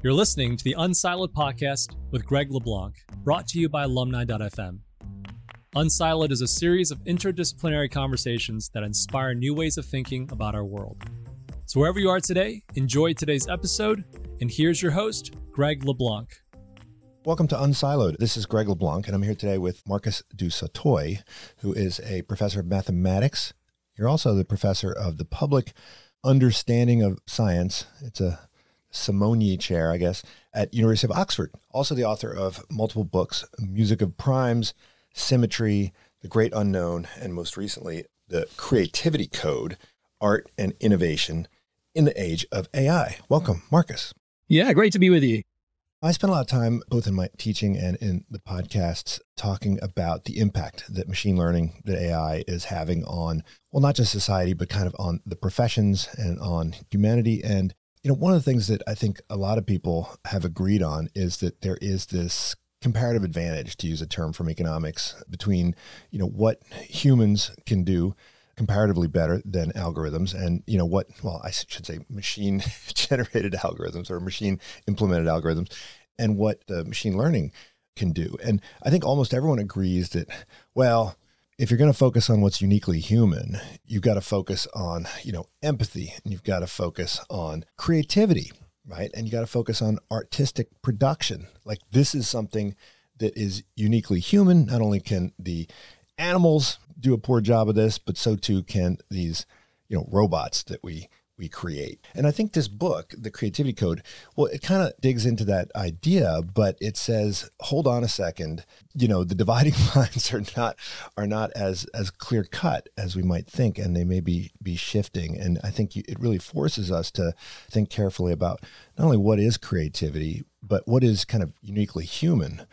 You're listening to the Unsiloed podcast with Greg LeBlanc, brought to you by alumni.fm. Unsiloed is a series of interdisciplinary conversations that inspire new ways of thinking about our world. So, wherever you are today, enjoy today's episode. And here's your host, Greg LeBlanc. Welcome to Unsiloed. This is Greg LeBlanc, and I'm here today with Marcus du Sautoy, who is a professor of mathematics. You're also the professor of the public understanding of science. It's a Simonyi Chair, I guess, at University of Oxford. Also the author of multiple books, Music of Primes, Symmetry, The Great Unknown, and most recently, The Creativity Code, Art and Innovation in the Age of AI. Welcome, Marcus. Yeah, great to be with you. I spent a lot of time, both in my teaching and in the podcasts, talking about the impact that machine learning, that AI is having on, well, not just society, but kind of on the professions and on humanity. And you know, one of the things that I think a lot of people have agreed on is that there is this comparative advantage, to use a term from economics, between you know what humans can do comparatively better than algorithms and you know what well i should say machine generated algorithms or machine implemented algorithms and what machine learning can do. And i think almost everyone agrees that well if you're going to focus on what's uniquely human, you've got to focus on, you know, empathy and you've got to focus on creativity, right? And you got to focus on artistic production. Like this is something that is uniquely human. Not only can the animals do a poor job of this, but so too can these, you know, robots that we we create. And I think this book, The Creativity Code, well, it kind of digs into that idea, but it says, hold on a second, you know, the dividing lines are not are not as as clear cut as we might think, and they may be be shifting. And I think it really forces us to think carefully about not only what is creativity, but what is kind of uniquely human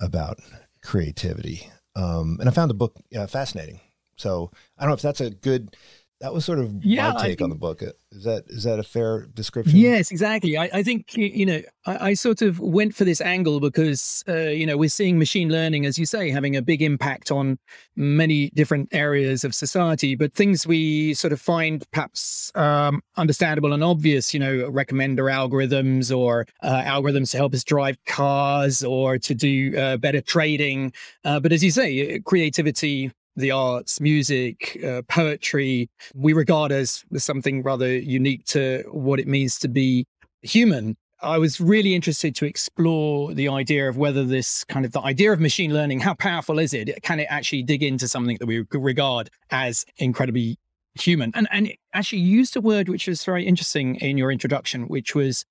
about creativity. Um, and I found the book uh, fascinating. So I don't know if that's a good that was sort of yeah, my take think, on the book. Is that is that a fair description? Yes, exactly. I, I think you know I, I, sort of went for this angle because uh, you know we're seeing machine learning, as you say, having a big impact on many different areas of society. But things we sort of find perhaps um, understandable and obvious, you know, recommender algorithms or uh, algorithms to help us drive cars or to do uh, better trading. Uh, but as you say, creativity the arts, music, uh, poetry, we regard as something rather unique to what it means to be human. I was really interested to explore the idea of whether this kind of the idea of machine learning, how powerful is it? Can it actually dig into something that we regard as incredibly human? And and actually used a word which was very interesting in your introduction, which was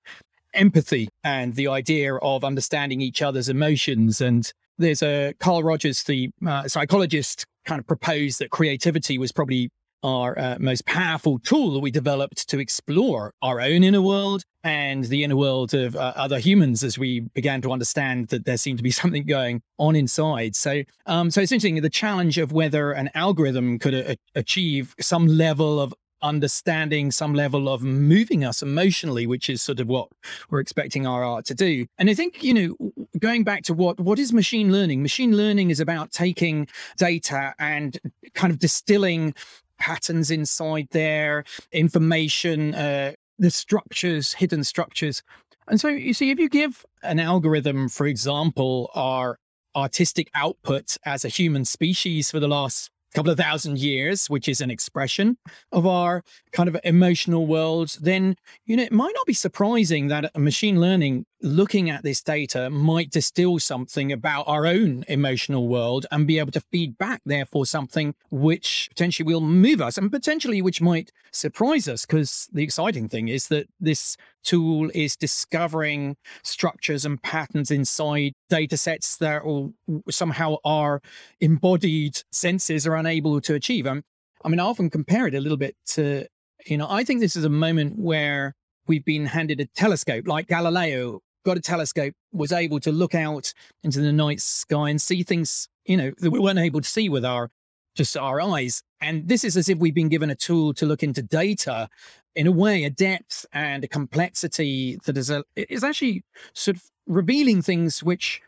empathy and the idea of understanding each other's emotions and there's a Carl Rogers, the uh, psychologist, kind of proposed that creativity was probably our uh, most powerful tool that we developed to explore our own inner world and the inner world of uh, other humans as we began to understand that there seemed to be something going on inside. So, um, so it's interesting the challenge of whether an algorithm could a- achieve some level of understanding some level of moving us emotionally, which is sort of what we're expecting our art to do. And I think, you know, going back to what what is machine learning? Machine learning is about taking data and kind of distilling patterns inside there, information, uh, the structures, hidden structures. And so you see, if you give an algorithm, for example, our artistic output as a human species for the last couple of thousand years, which is an expression of our kind of emotional world, then you know it might not be surprising that machine learning looking at this data might distill something about our own emotional world and be able to feed back, therefore, something which potentially will move us and potentially which might surprise us. Because the exciting thing is that this tool is discovering structures and patterns inside data sets that all somehow our embodied senses are unable to achieve. Um, I mean, I often compare it a little bit to, you know, I think this is a moment where we've been handed a telescope like Galileo got a telescope, was able to look out into the night sky and see things, you know, that we weren't able to see with our just our eyes. And this is as if we've been given a tool to look into data in a way, a depth and a complexity that is a, is actually sort of revealing things which,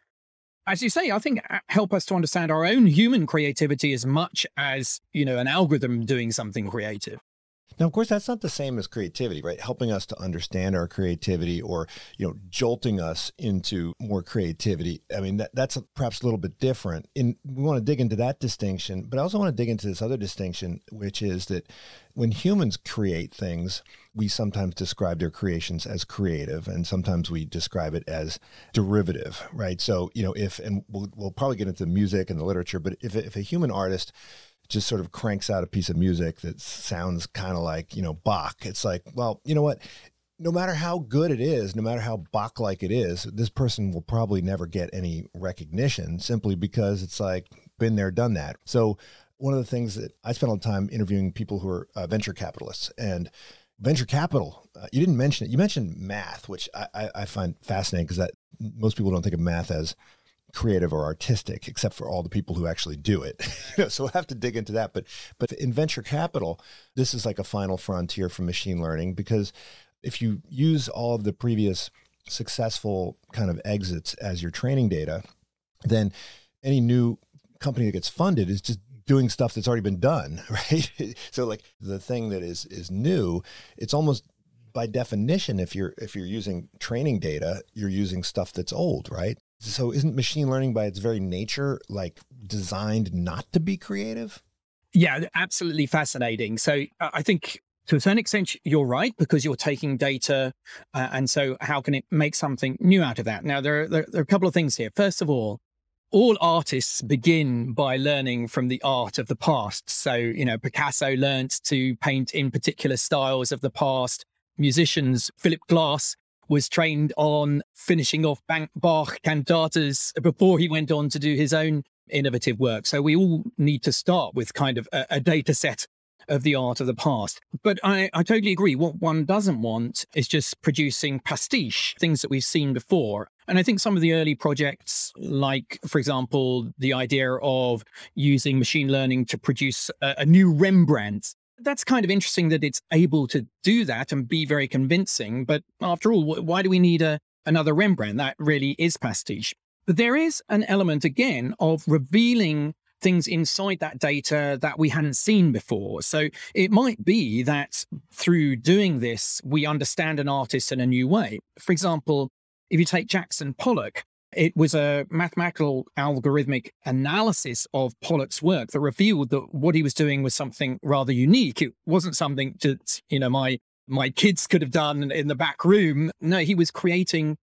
as you say, I think uh, help us to understand our own human creativity as much as, you know, an algorithm doing something creative. Now, of course, that's not the same as creativity, right? Helping us to understand our creativity or, you know, jolting us into more creativity. I mean, that, that's perhaps a little bit different. And we want to dig into that distinction, but I also want to dig into this other distinction, which is that when humans create things, we sometimes describe their creations as creative and sometimes we describe it as derivative, right? So, you know, if, and we'll, we'll probably get into music and the literature, but if, if a human artist just sort of cranks out a piece of music that sounds kind of like, you know, Bach. It's like, well, you know what? No matter how good it is, no matter how Bach like it is, this person will probably never get any recognition simply because it's like, been there, done that. So, one of the things that I spent a lot of time interviewing people who are uh, venture capitalists and venture capital. Uh, you didn't mention it. You mentioned math, which I, I, I find fascinating because that most people don't think of math as creative or artistic, except for all the people who actually do it. so we'll have to dig into that. But but in venture capital, this is like a final frontier for machine learning because if you use all of the previous successful kind of exits as your training data, then any new company that gets funded is just doing stuff that's already been done, right? so like the thing that is is new, it's almost by definition if you're if you're using training data, you're using stuff that's old, right? So isn't machine learning by its very nature like designed not to be creative? Yeah, absolutely fascinating. So uh, I think to a certain extent, you're right because you're taking data. Uh, and so how can it make something new out of that? Now, there are, there are a couple of things here. First of all, all artists begin by learning from the art of the past. So, you know, Picasso learned to paint in particular styles of the past. Musicians, Philip Glass was trained on finishing off Bach cantatas before he went on to do his own innovative work. So we all need to start with kind of a, a data set of the art of the past. But I, I totally agree. What one doesn't want is just producing pastiche, things that we've seen before. And I think some of the early projects, like, for example, the idea of using machine learning to produce a, a new Rembrandt that's kind of interesting that it's able to do that and be very convincing. But after all, why do we need a, another Rembrandt? That really is pastiche. But there is an element again of revealing things inside that data that we hadn't seen before. So it might be that through doing this, we understand an artist in a new way. For example, if you take Jackson Pollock, it was a mathematical algorithmic analysis of Pollock's work that revealed that what he was doing was something rather unique. It wasn't something that, you know, my my kids could have done in the back room. No, he was creating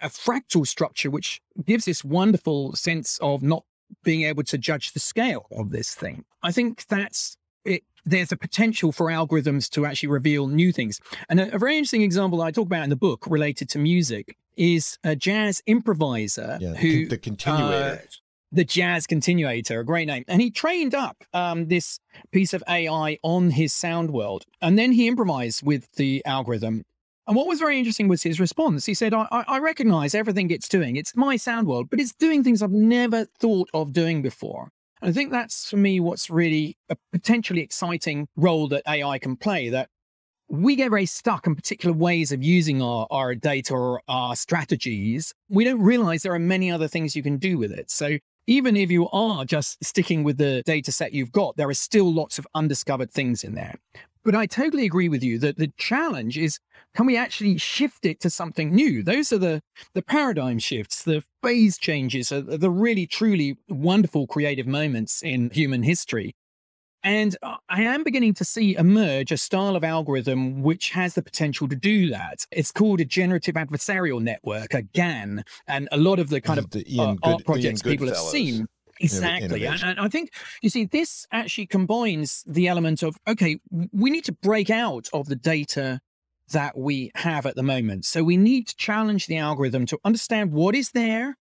a fractal structure which gives this wonderful sense of not being able to judge the scale of this thing. I think that's it, there's a potential for algorithms to actually reveal new things. And a, a, very interesting example I talk about in the book related to music is a jazz improviser yeah, who the continuator. Uh, the jazz continuator, a great name. And he trained up um, this piece of AI on his sound world. And then he improvised with the algorithm. And what was very interesting was his response. He said, I, I recognize everything it's doing. It's my sound world, but it's doing things I've never thought of doing before. I think that's for me what's really a potentially exciting role that AI can play. That we get very stuck in particular ways of using our, our data or our strategies. We don't realize there are many other things you can do with it. So even if you are just sticking with the data set you've got, there are still lots of undiscovered things in there. But I totally agree with you that the challenge is can we actually shift it to something new? Those are the, the paradigm shifts, the phase changes, are the really truly wonderful creative moments in human history. And I am beginning to see emerge a style of algorithm which has the potential to do that. It's called a generative adversarial network, a GAN. And a lot of the kind of the uh, art Good, projects people have seen. Exactly. And, and I think, you see, this actually combines the element of, okay, we need to break out of the data that we have at the moment. So we need to challenge the algorithm to understand what is there,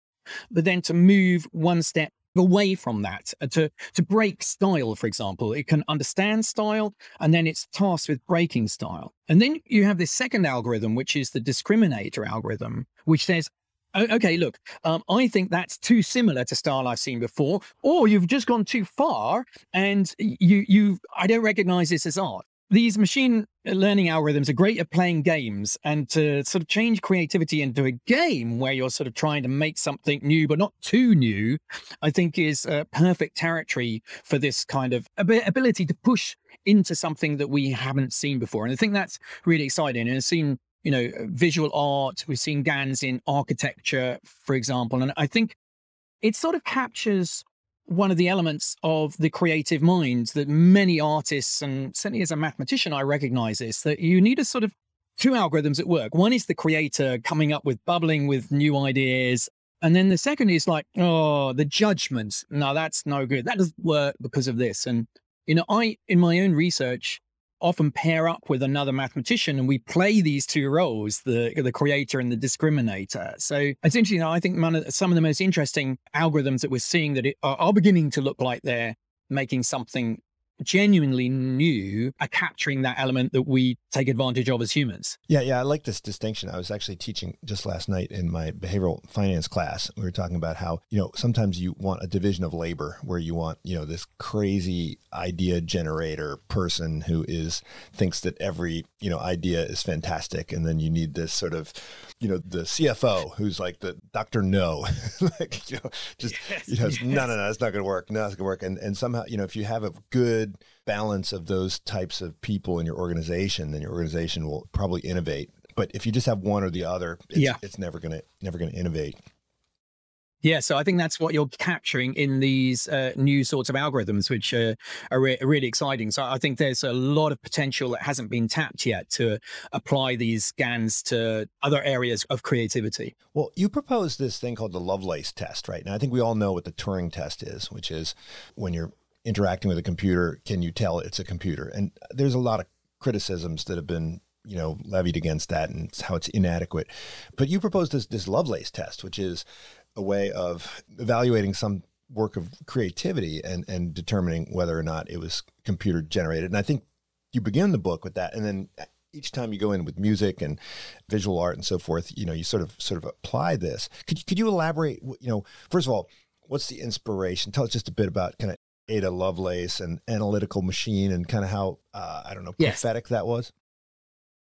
but then to move one step away from that uh, to to break style for example it can understand style and then it's tasked with breaking style and then you have this second algorithm which is the discriminator algorithm which says okay look um, i think that's too similar to style i've seen before or you've just gone too far and you you i don't recognize this as art these machine learning algorithms are great at playing games and to sort of change creativity into a game where you're sort of trying to make something new, but not too new, I think is a perfect territory for this kind of ability to push into something that we haven't seen before. And I think that's really exciting. And I've seen, you know, visual art, we've seen GANs in architecture, for example. And I think it sort of captures one of the elements of the creative mind that many artists and certainly as a mathematician i recognize this that you need a sort of two algorithms at work. One is the creator coming up with bubbling with new ideas and then the second is like oh the judgment. No that's no good. That doesn't work because of this. And you know i in my own research often pair up with another mathematician and we play these two roles, the, the creator and the discriminator. So essentially, I think of, some of the most interesting algorithms that we're seeing that are, are beginning to look like they're making something genuinely new are capturing that element that we take advantage of as humans. Yeah, yeah, I like this distinction. I was actually teaching just last night in my behavioral finance class. We were talking about how, you know, sometimes you want a division of labor where you want, you know, this crazy idea generator person who is thinks that every, you know, idea is fantastic and then you need this sort of, you know, the CFO who's like the Dr. No. like, you know, just yes, you know, yes. no, no, no, it's not going to work. No, it's going to work. And and somehow, you know, if you have a good good balance of those types of people in your organization, then your organization will probably innovate. But if you just have one or the other, it's, yeah. it's never gonna never gonna innovate. Yeah, so I think that's what you're capturing in these uh, new sorts of algorithms, which uh, are re- really exciting. So I think there's a lot of potential that hasn't been tapped yet to apply these GANs to other areas of creativity. Well, you proposed this thing called the Lovelace test, right? Now, I think we all know what the Turing test is, which is when you're interacting with a computer, can you tell it's a computer? And there's a lot of criticisms that have been you know levied against that and how it's inadequate. But you proposed this this Lovelace test, which is a way of evaluating some work of creativity and and determining whether or not it was computer generated. And I think you begin the book with that, and then each time you go in with music and visual art and so forth, you know, you sort of sort of apply this. Could could you elaborate? You know, first of all, what's the inspiration? Tell us just a bit about kind of Ada Lovelace and Analytical Machine and kind of how, uh, I don't know, prophetic yes. that was?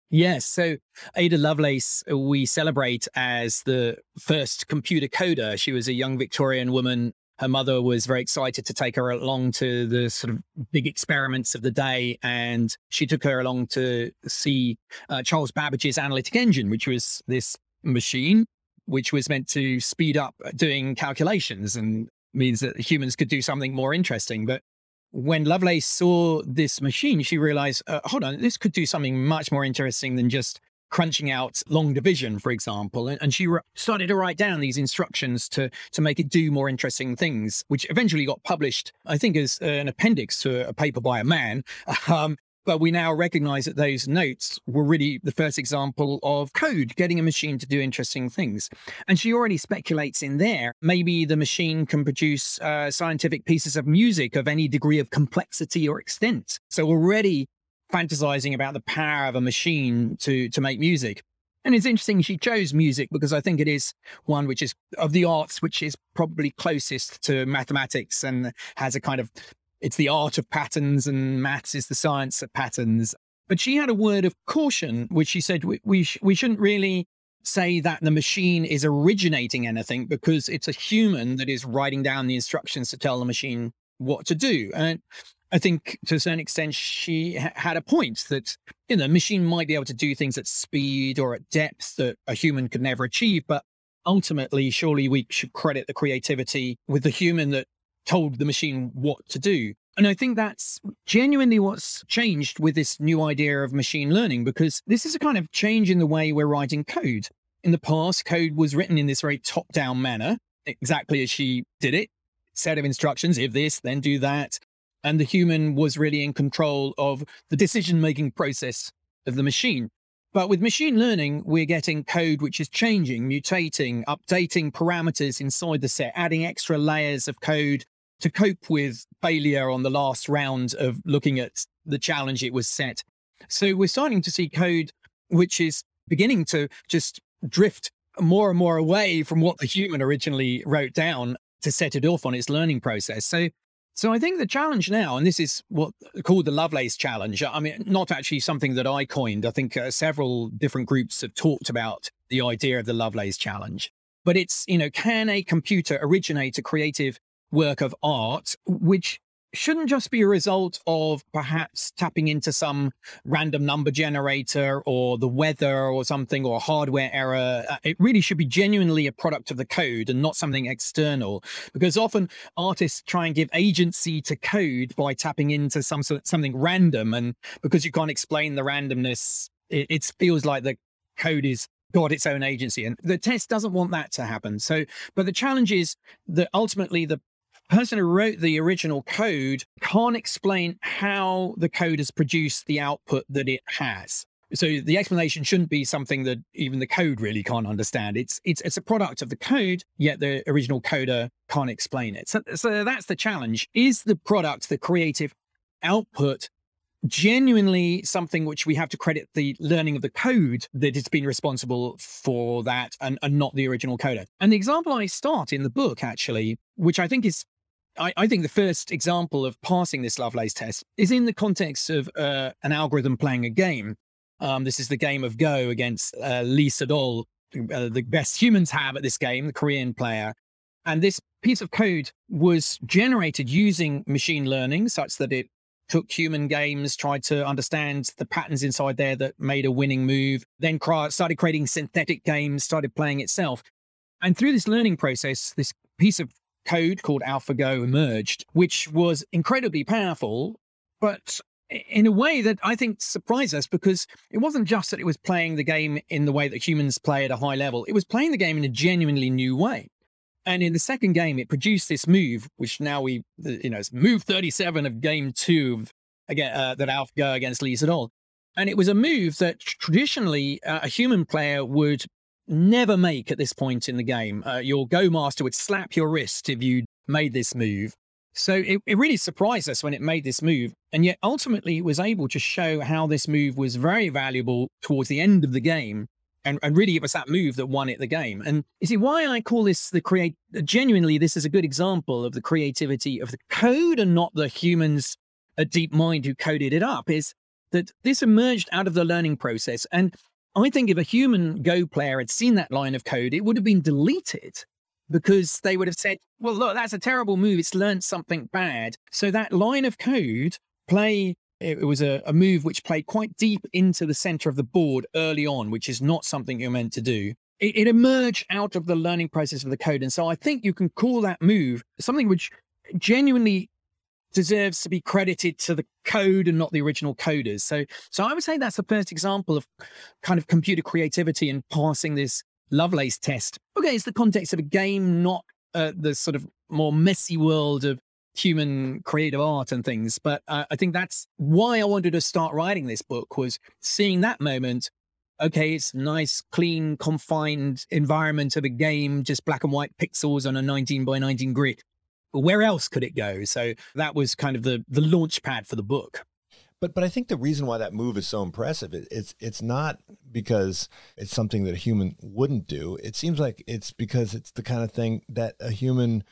Yes. So Ada Lovelace, uh, we celebrate as the first computer coder. She was a young Victorian woman. Her mother was very excited to take her along to the sort of big experiments of the day. And she took her along to see uh, Charles Babbage's analytic engine, which was this machine which was meant to speed up doing calculations and means that humans could do something more interesting. But when Lovelace saw this machine, she realized, uh, hold on, this could do something much more interesting than just crunching out long division, for example. And, and she started to write down these instructions to to make it do more interesting things, which eventually got published, I think, as an appendix to a paper by a man. Um, but we now recognize that those notes were really the first example of code getting a machine to do interesting things. And she already speculates in there maybe the machine can produce uh, scientific pieces of music of any degree of complexity or extent. So already fantasizing about the power of a machine to, to make music. And it's interesting she chose music because I think it is one which is of the arts, which is probably closest to mathematics and has a kind of it's the art of patterns and maths is the science of patterns. But she had a word of caution, which she said we, we, sh- we shouldn't really say that the machine is originating anything because it's a human that is writing down the instructions to tell the machine what to do. And I think to a certain extent, she ha- had a point that, you know, the machine might be able to do things at speed or at depth that a human could never achieve. But ultimately, surely we should credit the creativity with the human that told the machine what to do. And I think that's genuinely what's changed with this new idea of machine learning, because this is a kind of change in the way we're writing code. In the past, code was written in this very top down manner, exactly as she did it set of instructions if this, then do that. And the human was really in control of the decision making process of the machine. But with machine learning, we're getting code which is changing, mutating, updating parameters inside the set, adding extra layers of code to cope with failure on the last round of looking at the challenge it was set. So we're starting to see code which is beginning to just drift more and more away from what the human originally wrote down to set it off on its learning process. So So I think the challenge now, and this is what called the Lovelace challenge. I mean, not actually something that I coined. I think uh, several different groups have talked about the idea of the Lovelace challenge. But it's, you know, can a computer originate a creative work of art which shouldn't just be a result of perhaps tapping into some random number generator or the weather or something or a hardware error. Uh, it really should be genuinely a product of the code and not something external. Because often artists try and give agency to code by tapping into some something random, and because you can't explain the randomness, it, it feels like the code is got its own agency and the test doesn't want that to happen so but the challenge is that ultimately the person who wrote the original code can't explain how the code has produced the output that it has. So the explanation shouldn't be something that even the code really can't understand. It's it's it's a product of the code, yet the original coder can't explain it. So so that's the challenge. Is the product, the creative output genuinely something which we have to credit the learning of the code that it's been responsible for that and, and not the original coder. And the example I start in the book, actually, which I think is I, I, think the first example of passing this Lovelace test is in the context of uh, an algorithm playing a game. Um, this is the game of Go against uh, Lee Sedol, uh, the best humans have at this game, the Korean player. And this piece of code was generated using machine learning, such that it took human games, tried to understand the patterns inside there that made a winning move, then started creating synthetic games, started playing itself. And through this learning process, this piece of code called AlphaGo emerged, which was incredibly powerful, but in a way that I think surprised us because it wasn't just that it was playing the game in the way that humans play at a high level, it was playing the game in a genuinely new way. And in the second game, it produced this move, which now we, you know, it's move 37 of game two of, again, uh, that AlphaGo against Lee Sedol. And it was a move that traditionally uh, a human player would never make at this point in the game. Uh, your Go master would slap your wrist if you made this move. So it, it really surprised us when it made this move. And yet ultimately it was able to show how this move was very valuable towards the end of the game. And, and really it was that move that won it the game. And you see why I call this the create genuinely, this is a good example of the creativity of the code and not the humans a DeepMind who coded it up is that this emerged out of the learning process. And I think if a human Go player had seen that line of code, it would have been deleted because they would have said, well, look, that's a terrible move. It's learned something bad. So that line of code play, it was a, a move which played quite deep into the center of the board early on, which is not something you're meant to do. It, it emerged out of the learning process of the code. And so I think you can call that move something which genuinely deserves to be credited to the code and not the original coders. So, so I would say that's the first example of kind of computer creativity and passing this Lovelace test. Okay, it's the context of a game, not uh, the sort of more messy world of human creative art and things. But uh, I think that's why I wanted to start writing this book was seeing that moment. Okay, it's nice, clean, confined environment of a game, just black and white pixels on a 19 by 19 grid where else could it go? So that was kind of the the launch pad for the book. But but I think the reason why that move is so impressive it, it's it's not because it's something that a human wouldn't do. It seems like it's because it's the kind of thing that a human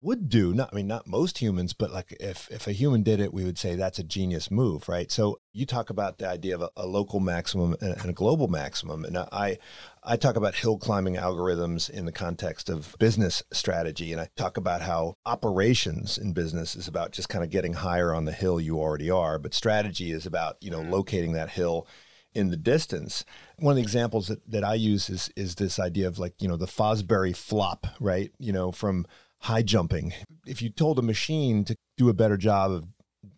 would do not i mean not most humans but like if if a human did it we would say that's a genius move right so you talk about the idea of a, a local maximum and, and, a global maximum and i i talk about hill climbing algorithms in the context of business strategy and i talk about how operations in business is about just kind of getting higher on the hill you already are but strategy is about you know mm. locating that hill in the distance. One of the examples that, that I use is is this idea of like, you know, the Fosbury flop, right? You know, from high jumping. If you told a machine to do a better job of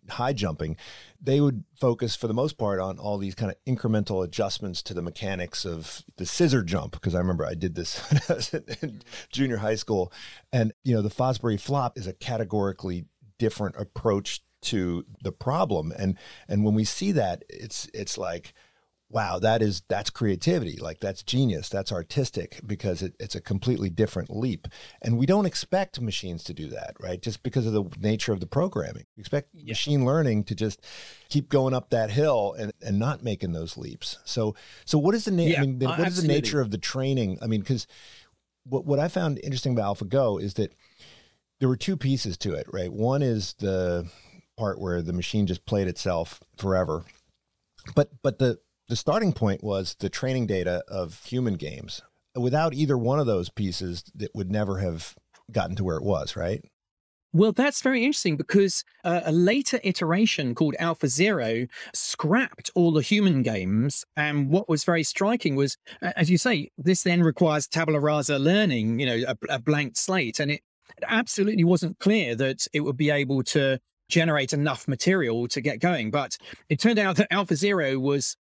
high jumping, they would focus for the most part on all these kind of incremental adjustments to the mechanics of the scissor jump. Because I remember I did this when I was in junior high school. And, you know, the Fosbury flop is a categorically different approach to the problem. And and when we see that, it's it's like, wow, that is that's creativity. Like that's genius. That's artistic because it, it's a completely different leap. And we don't expect machines to do that, right? Just because of the nature of the programming. We expect yeah. machine learning to just keep going up that hill and, and not making those leaps. So so what is the na- yeah, I mean, uh, what is the nature of the training? I mean, because what what I found interesting about AlphaGo is that there were two pieces to it, right? One is the part where the machine just played itself forever. But but the the starting point was the training data of human games. Without either one of those pieces, it would never have gotten to where it was, right? Well, that's very interesting because uh, a later iteration called AlphaZero scrapped all the human games. And what was very striking was, as you say, this then requires tabula rasa learning, you know, a, a blank slate. And it, it absolutely wasn't clear that it would be able to generate enough material to get going. But it turned out that AlphaZero was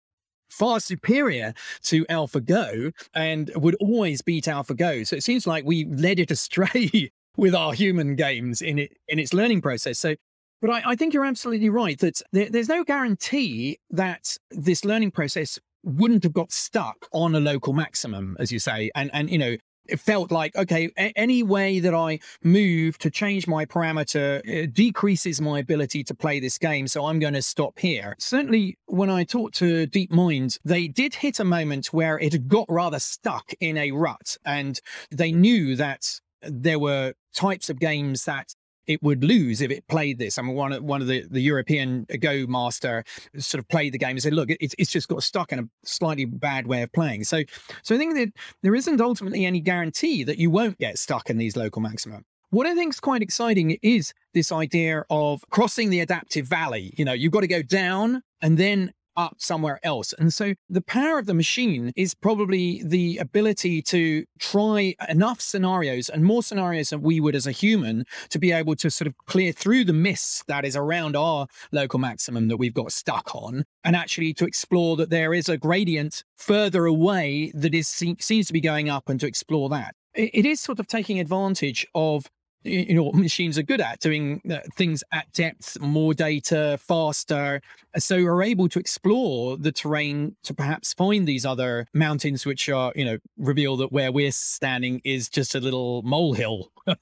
far superior to AlphaGo and would always beat AlphaGo. So it seems like we led it astray with our human games in it in its learning process. So, but I, I think you're absolutely right that there, there's no guarantee that this learning process wouldn't have got stuck on a local maximum, as you say, and and you know it felt like okay any way that i move to change my parameter decreases my ability to play this game so i'm going to stop here. Certainly when i talked to DeepMind they did hit a moment where it got rather stuck in a rut and they knew that there were types of games that it would lose if it played this. I mean, one of one of the, the European Go master sort of played the game and said, "Look, it's it's just got stuck in a slightly bad way of playing." So, so I think that there isn't ultimately any guarantee that you won't get stuck in these local maxima. What I think is quite exciting is this idea of crossing the adaptive valley. You know, you've got to go down and then up somewhere else. And so the power of the machine is probably the ability to try enough scenarios and more scenarios than we would as a human to be able to sort of clear through the mist that is around our local maximum that we've got stuck on and actually to explore that there is a gradient further away that is seems to be going up and to explore that. It is sort of taking advantage of you know machines are good at doing uh, things at depth more data faster so we're able to explore the terrain to perhaps find these other mountains which are you know reveal that where we're standing is just a little molehill.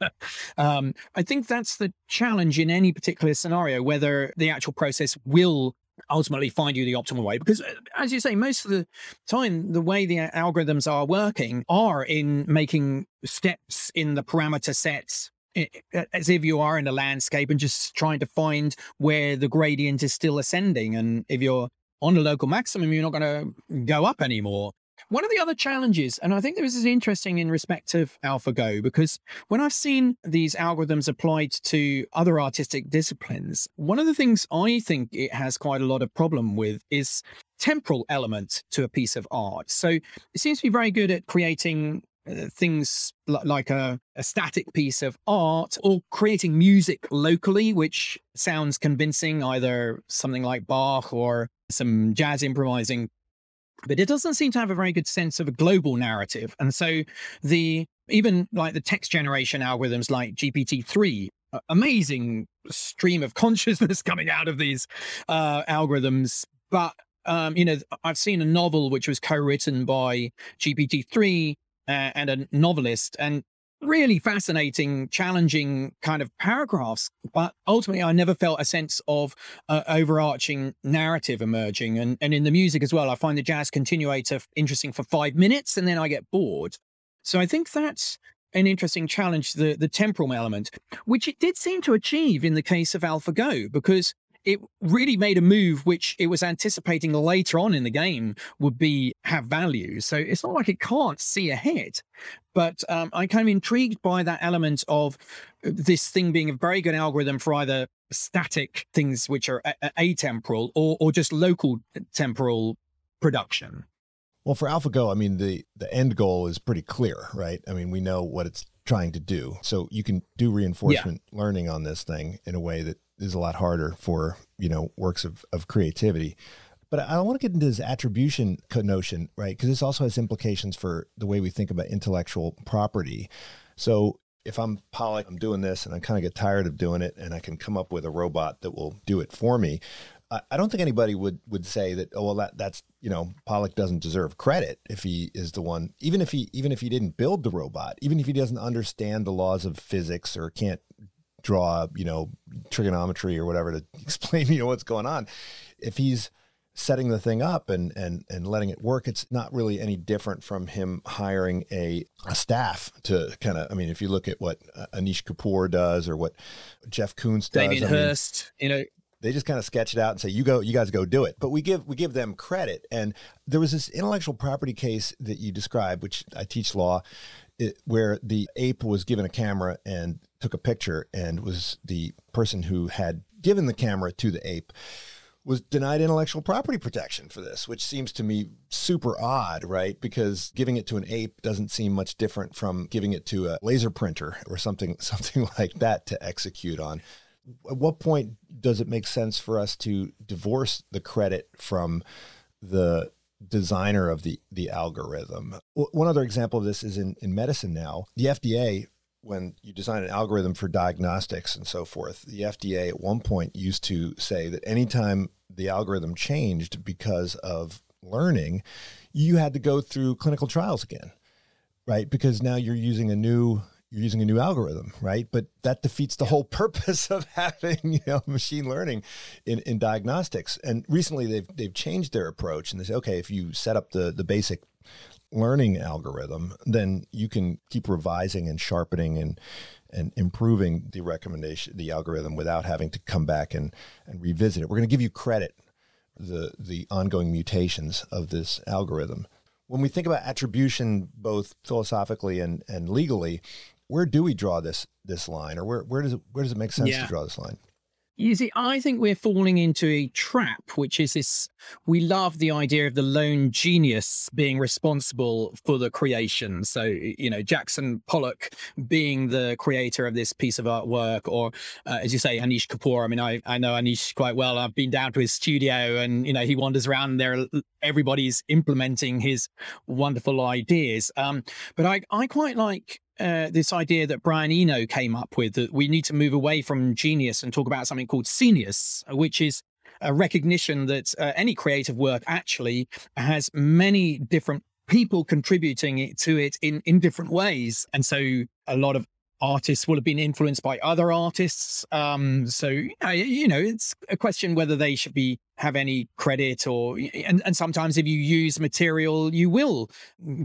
Um, i think that's the challenge in any particular scenario whether the actual process will ultimately find you the optimal way because uh, as you say most of the time the way the algorithms are working are in making steps in the parameter sets as if you are in a landscape and just trying to find where the gradient is still ascending. And if you're on a local maximum, you're not going to go up anymore. One of the other challenges, and I think this is interesting in respect of AlphaGo, because when I've seen these algorithms applied to other artistic disciplines, one of the things I think it has quite a lot of problem with is temporal element to a piece of art. So it seems to be very good at creating things like a, a static piece of art or creating music locally, which sounds convincing, either something like Bach or some jazz improvising. But it doesn't seem to have a very good sense of a global narrative. And so the even like the text generation algorithms like GPT-3 amazing stream of consciousness coming out of these uh, algorithms. But um, you know, I've seen a novel which was co-written by GPT-3 uh, and a novelist and really fascinating, challenging kind of paragraphs. But ultimately, I never felt a sense of uh, overarching narrative emerging. And, and in the music as well, I find the jazz continuator interesting for five minutes and then I get bored. So I think that's an interesting challenge, the, the temporal element, which it did seem to achieve in the case of AlphaGo, because it really made a move which it was anticipating later on in the game would be have value. So it's not like it can't see ahead. But um, I'm kind of intrigued by that element of uh, this thing being a very good algorithm for either static things which are atemporal or, or just local temporal production. Well, for AlphaGo, I mean the the end goal is pretty clear, right? I mean, we know what it's trying to do. So you can do reinforcement yeah. learning on this thing in a way that is a lot harder for you know works of, of creativity but I want to get into this attribution notion, right? Because this also has implications for the way we think about intellectual property. So if I'm Pollock, I'm doing this and I kind of get tired of doing it and I can come up with a robot that will do it for me. I don't think anybody would, would say that, oh, well, that, that's, you know, Pollock doesn't deserve credit if he is the one, even if he, even if he didn't build the robot, even if he doesn't understand the laws of physics or can't draw, you know, trigonometry or whatever to explain, you know, what's going on. If he's setting the thing up and and and letting it work it's not really any different from him hiring a, a staff to kind of i mean if you look at what uh, Anish Kapoor does or what Jeff Koons does Damien I mean, Hirst, you know, they just kind of sketch it out and say you go you guys go do it but we give we give them credit and there was this intellectual property case that you described which i teach law it, where the ape was given a camera and took a picture and was the person who had given the camera to the ape was denied intellectual property protection for this, which seems to me super odd, right? Because giving it to an ape doesn't seem much different from giving it to a laser printer or something something like that to execute on. At what point does it make sense for us to divorce the credit from the designer of the the algorithm? One other example of this is in in medicine now. The FDA when you design an algorithm for diagnostics and so forth, the FDA at one point used to say that anytime the algorithm changed because of learning, you had to go through clinical trials again, right? Because now you're using a new you're using a new algorithm, right? But that defeats the whole purpose of having you know machine learning in, in diagnostics. And recently they've they've changed their approach and they say, okay, if you set up the the basic learning algorithm, then you can keep revising and sharpening and and improving the recommendation, the algorithm, without having to come back and and revisit it. We're going to give you credit the the ongoing mutations of this algorithm. When we think about attribution, both philosophically and and legally, where do we draw this this line, or where where does it where does it make sense yeah. to draw this line? You see, I think we're falling into a trap, which is this we love the idea of the lone genius being responsible for the creation. So, you know, Jackson Pollock being the creator of this piece of artwork, or uh, as you say, Anish Kapoor. I mean, I, I know Anish quite well. I've been down to his studio and, you know, he wanders around there. Everybody's implementing his wonderful ideas. Um, but I, I quite like uh, this idea that Brian Eno came up with that we need to move away from genius and talk about something called scenius, which is a recognition that uh, any creative work actually has many different people contributing to it in in different ways. And so a lot of artists will have been influenced by other artists. Um, so you know, it's a question whether they should be have any credit or and, and sometimes if you use material, you will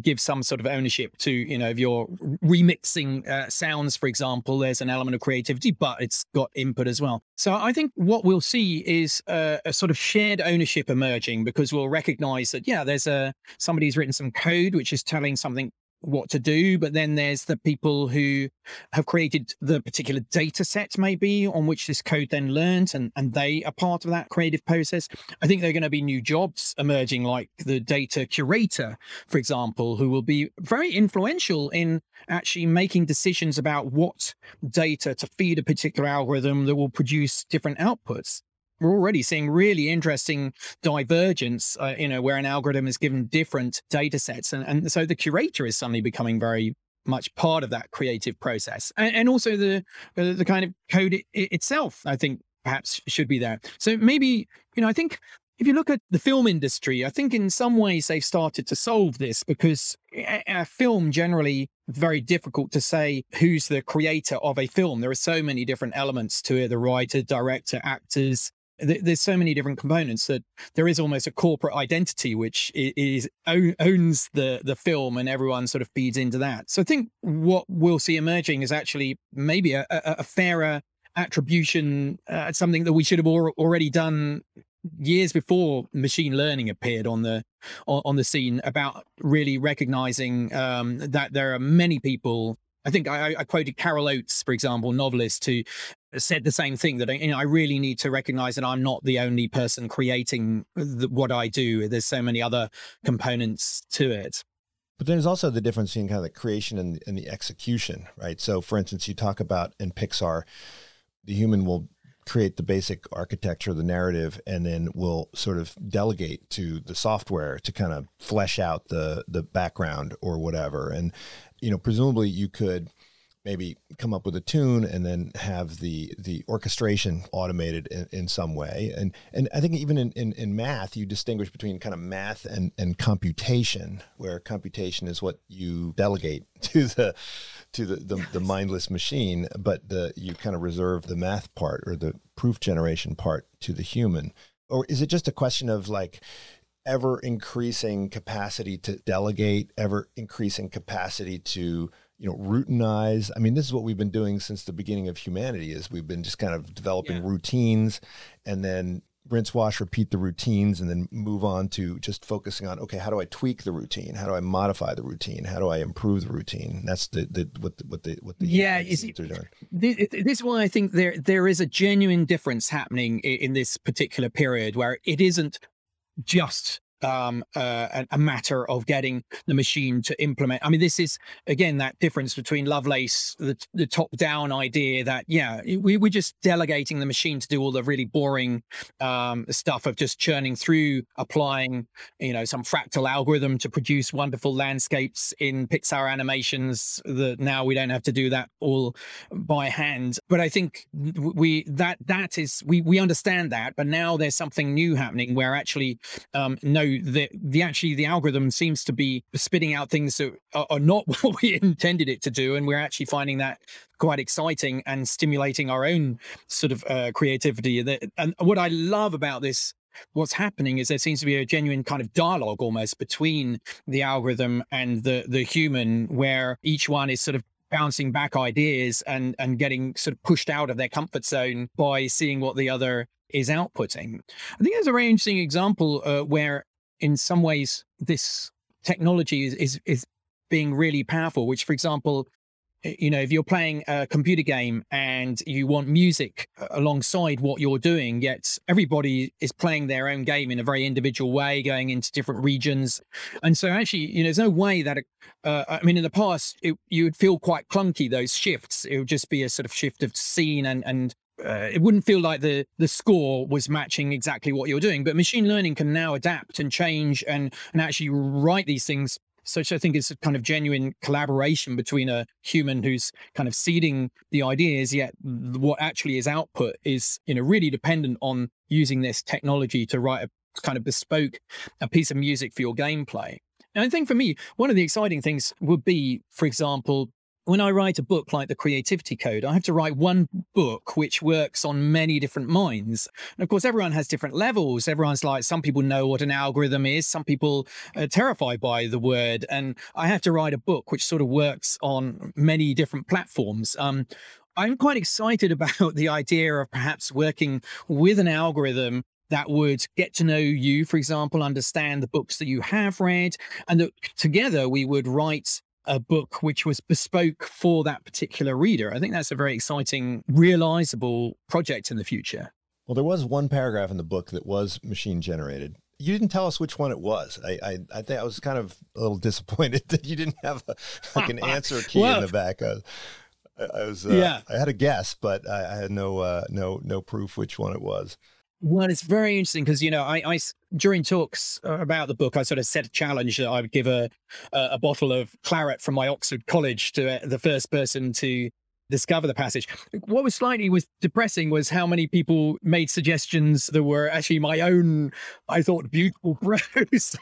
give some sort of ownership to you know if you're remixing uh, sounds, for example. There's an element of creativity, but it's got input as well. So I think what we'll see is a, a sort of shared ownership emerging because we'll recognize that yeah, there's a somebody's written some code which is telling something what to do but then there's the people who have created the particular data set maybe on which this code then learns and and they are part of that creative process. I think there are going to be new jobs emerging like the data curator for example who will be very influential in actually making decisions about what data to feed a particular algorithm that will produce different outputs we're already seeing really interesting divergence, uh, you know, where an algorithm is given different data sets. And, and so the curator is suddenly becoming very much part of that creative process. And, and also the, uh, the kind of code it, itself, I think perhaps should be there. So maybe, you know, I think if you look at the film industry, I think in some ways they've started to solve this because a film generally very difficult to say who's the creator of a film. There are so many different elements to it: the writer, director, actors, there's so many different components that there is almost a corporate identity which is owns the the film and everyone sort of feeds into that. So i think what we'll see emerging is actually maybe a, a, fairer attribution uh, something that we should have already done years before machine learning appeared on the on the scene about really recognizing um, that there are many people I think I, I, quoted Carol Oates, for example, novelist, who said the same thing that you know I really need to recognize that I'm not the only person creating the, what I do. There's so many other components to it. But there's also the difference between kind of the creation and, and the execution, right? So, for instance, you talk about in Pixar, the human will create the basic architecture, the narrative, and then we'll sort of delegate to the software to kind of flesh out the the background or whatever. And you know, presumably you could maybe come up with a tune and then have the the orchestration automated in, in some way. And and i think even in, in, in math you distinguish between kind of math and and computation where computation is what you delegate to the to the the, the mindless machine but the you kind of reserve the math part or the proof generation part to the human. Or is it just a question of like ever increasing capacity to delegate, ever increasing capacity to you know routinize. I mean this is what we've been doing since the beginning of humanity is we've been just kind of developing yeah. routines and then rinse wash repeat the routines and then move on to just focusing on okay how do i tweak the routine? How do i modify the routine? How do i improve the routine? That's the, the what the what the what the yeah are doing. this, this is why i think there there is a genuine difference happening in this particular period where it isn't just um, uh, a matter of getting the machine to implement. I mean, this is again that difference between Lovelace, the, the top-down idea that yeah, we, we're just delegating the machine to do all the really boring um, stuff of just churning through, applying you know some fractal algorithm to produce wonderful landscapes in Pixar animations. That now we don't have to do that all by hand. But I think we that that is we we understand that, but now there's something new happening where actually um, no the the actually the algorithm seems to be spitting out things that are, are not what we intended it to do, and we're actually finding that quite exciting and stimulating our own sort of uh, creativity. And what I love about this what's happening is there seems to be a genuine kind of dialogue almost between the algorithm and the the human where each one is sort of bouncing back ideas and and getting sort of pushed out of their comfort zone by seeing what the other is outputting. I think there's a very interesting example uh, where in some ways this technology is, is is being really powerful which for example you know if you're playing a computer game and you want music alongside what you're doing yet everybody is playing their own game in a very individual way going into different regions. And so actually you know there's no way that uh, i mean in the past it, you would feel quite clunky those shifts. It would just be a sort of shift of scene and and uh, it wouldn't feel like the the score was matching exactly what you're doing but machine learning can now adapt and change and and actually write these things such I think is a kind of genuine collaboration between a human who's kind of seeding the ideas, yet what actually is output is you know really dependent on using this technology to write a kind of bespoke a piece of music for your gameplay. And I think for me, one of the exciting things would be, for example, when I write a book like the Creativity Code, I have to write one book which works on many different minds. And of course, everyone has different levels. Everyone's like, some people know what an algorithm is, some people are terrified by the word. And I have to write a book which sort of works on many different platforms. Um, I'm quite excited about the idea of perhaps working with an algorithm that would get to know you, for example, understand the books that you have read, and that together we would write a book which was bespoke for that particular reader. I think that's a very exciting, realizable project in the future. Well, there was one paragraph in the book that was machine generated. You didn't tell us which one it was. I I, I think I was kind of a little disappointed that you didn't have a, like an answer key well, in the back. I, I was uh, yeah. I had a guess, but I, I had no uh, no no proof which one it was. Well, it's very interesting because you know, I, I during talks uh, about the book, I sort of set a challenge that I would give a a bottle of claret from my Oxford college to uh, the first person to discover the passage. What was slightly was depressing was how many people made suggestions that were actually my own, I thought, beautiful prose.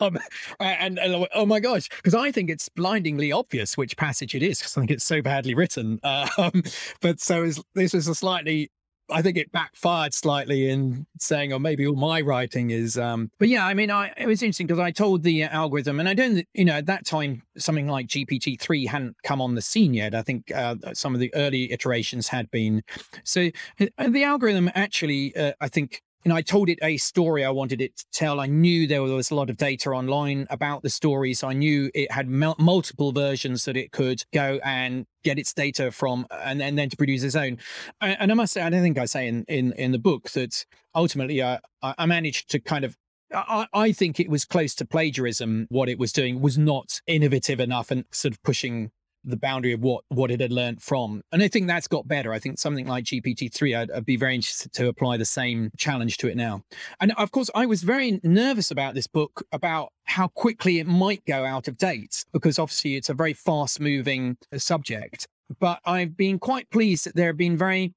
um, and, and, oh my gosh, because I think it's blindingly obvious which passage it is because I think it's so badly written. Um, but so this was a slightly I think it backfired slightly in saying, or oh, maybe all my writing is. Um, but yeah, I mean, I, it was interesting because I told the algorithm, and I don't, you know, at that time, something like GPT three hadn't come on the scene yet. I think uh, some of the early iterations had been. So uh, the algorithm actually, uh, I think, know, I told it a story I wanted it to tell. I knew there was a lot of data online about the story, so I knew it had multiple versions that it could go and get its data from, and, and then to produce its own. And I must say, I don't think I say in in, in the book that ultimately uh, I managed to kind of I, I, think it was close to plagiarism. What it was doing was not innovative enough and sort of pushing the boundary of what what it had learned from. And I think that's got better. I think something like GPT-3, I'd, I'd, be very interested to apply the same challenge to it now. And of course, I was very nervous about this book about how quickly it might go out of date, because obviously it's a very fast moving uh, subject. But I've been quite pleased that there have been very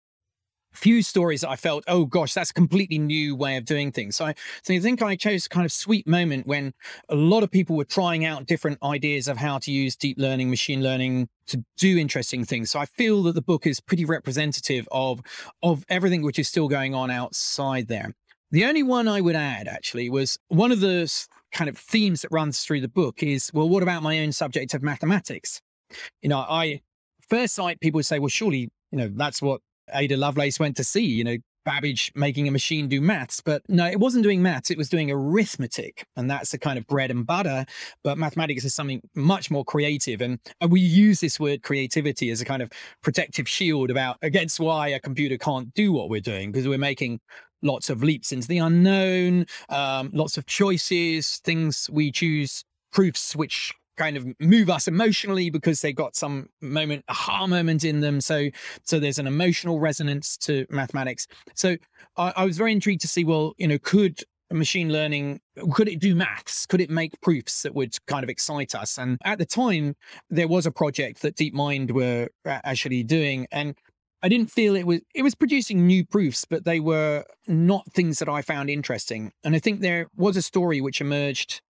few stories I felt, oh gosh, that's a completely new way of doing things. So I, so I think I chose a kind of sweet moment when a lot of people were trying out different ideas of how to use deep learning, machine learning to do interesting things. So I feel that the book is pretty representative of of everything which is still going on outside there. The only one I would add actually was one of the kind of themes that runs through the book is, well, what about my own subject of mathematics? You know, I first sight people would say, well, surely, you know, that's what Ada Lovelace went to see, you know, Babbage making a machine do maths. But no, it wasn't doing maths, it was doing arithmetic. And that's the kind of bread and butter. But mathematics is something much more creative. And, and we use this word creativity as a kind of protective shield about against why a computer can't do what we're doing, because we're making lots of leaps into the unknown, um, lots of choices, things we choose, proofs which kind of move us emotionally because they've got some moment aha moment in them. So so there's an emotional resonance to mathematics. So I, I was very intrigued to see well you know could machine learning could it do maths? Could it make proofs that would kind of excite us? And at the time there was a project that deepmind were actually doing and I didn't feel it was it was producing new proofs, but they were not things that I found interesting. And I think there was a story which emerged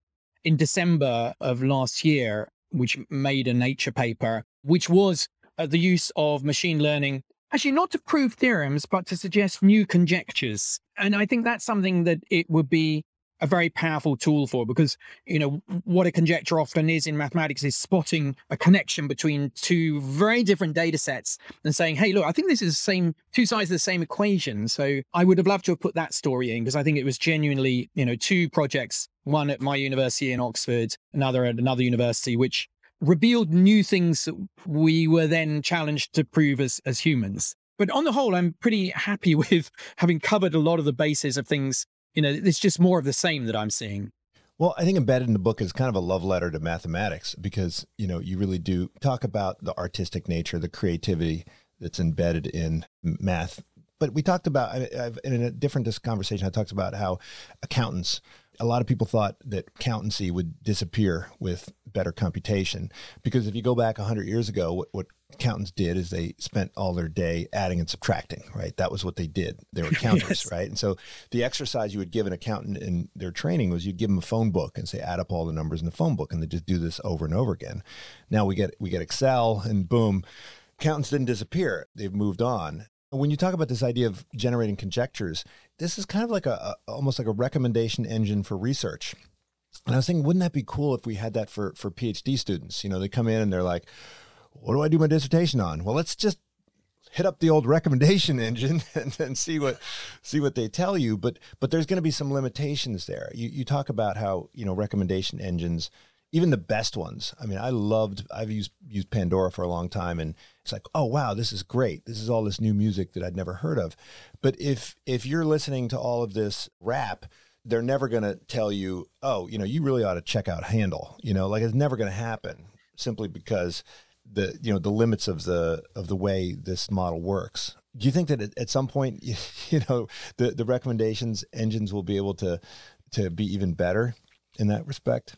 in December of last year, which made a Nature paper, which was uh, the use of machine learning, actually not to prove theorems, but to suggest new conjectures. And I think that's something that it would be a very powerful tool for because you know what a conjecture often is in mathematics is spotting a connection between two very different data sets and saying hey look i think this is the same two sides of the same equation so i would have loved to have put that story in because i think it was genuinely you know two projects one at my university in oxford another at another university which revealed new things that we were then challenged to prove as as humans but on the whole, I'm pretty happy with having covered a lot of the bases of things you know, it's just more of the same that I'm seeing. Well, I think embedded in the book is kind of a love letter to mathematics because, you know, you really do talk about the artistic nature, the creativity that's embedded in math. But we talked about, I've, in a different conversation, I talked about how accountants a lot of people thought that accountancy would disappear with better computation. Because if you go back 100 years ago what, what accountants did is they spent all their day adding and subtracting right? That was what they did. They were accountants yes. right? And so the exercise you would give an accountant in their training was you'd give them a phone book and say add up all the numbers in the phone book and they just do this over and over again. Now we get we get excel and boom accountants didn't disappear. They've moved on when you talk about this idea of generating conjectures, this is kind of like a, a, almost like a recommendation engine for research. And I was thinking, wouldn't that be cool if we had that for for PhD students? You know, they come in and they're like, "What do I do my dissertation on?" Well, let's just hit up the old recommendation engine and then see what see what they tell you. But but there's going to be some limitations there. You you talk about how you know recommendation engines even the best ones. I mean, I loved. I've used used Pandora for a long time, and it's like, oh wow, this is great. This is all this new music that I'd never heard of. But if if you're listening to all of this rap, they're never going to tell you, oh, you know, you really ought to check out Handel. You know, like it's never going to happen simply because the you know the limits of the of the way this model works. Do you think that at, some point, you know, the the recommendations engines will be able to to be even better in that respect?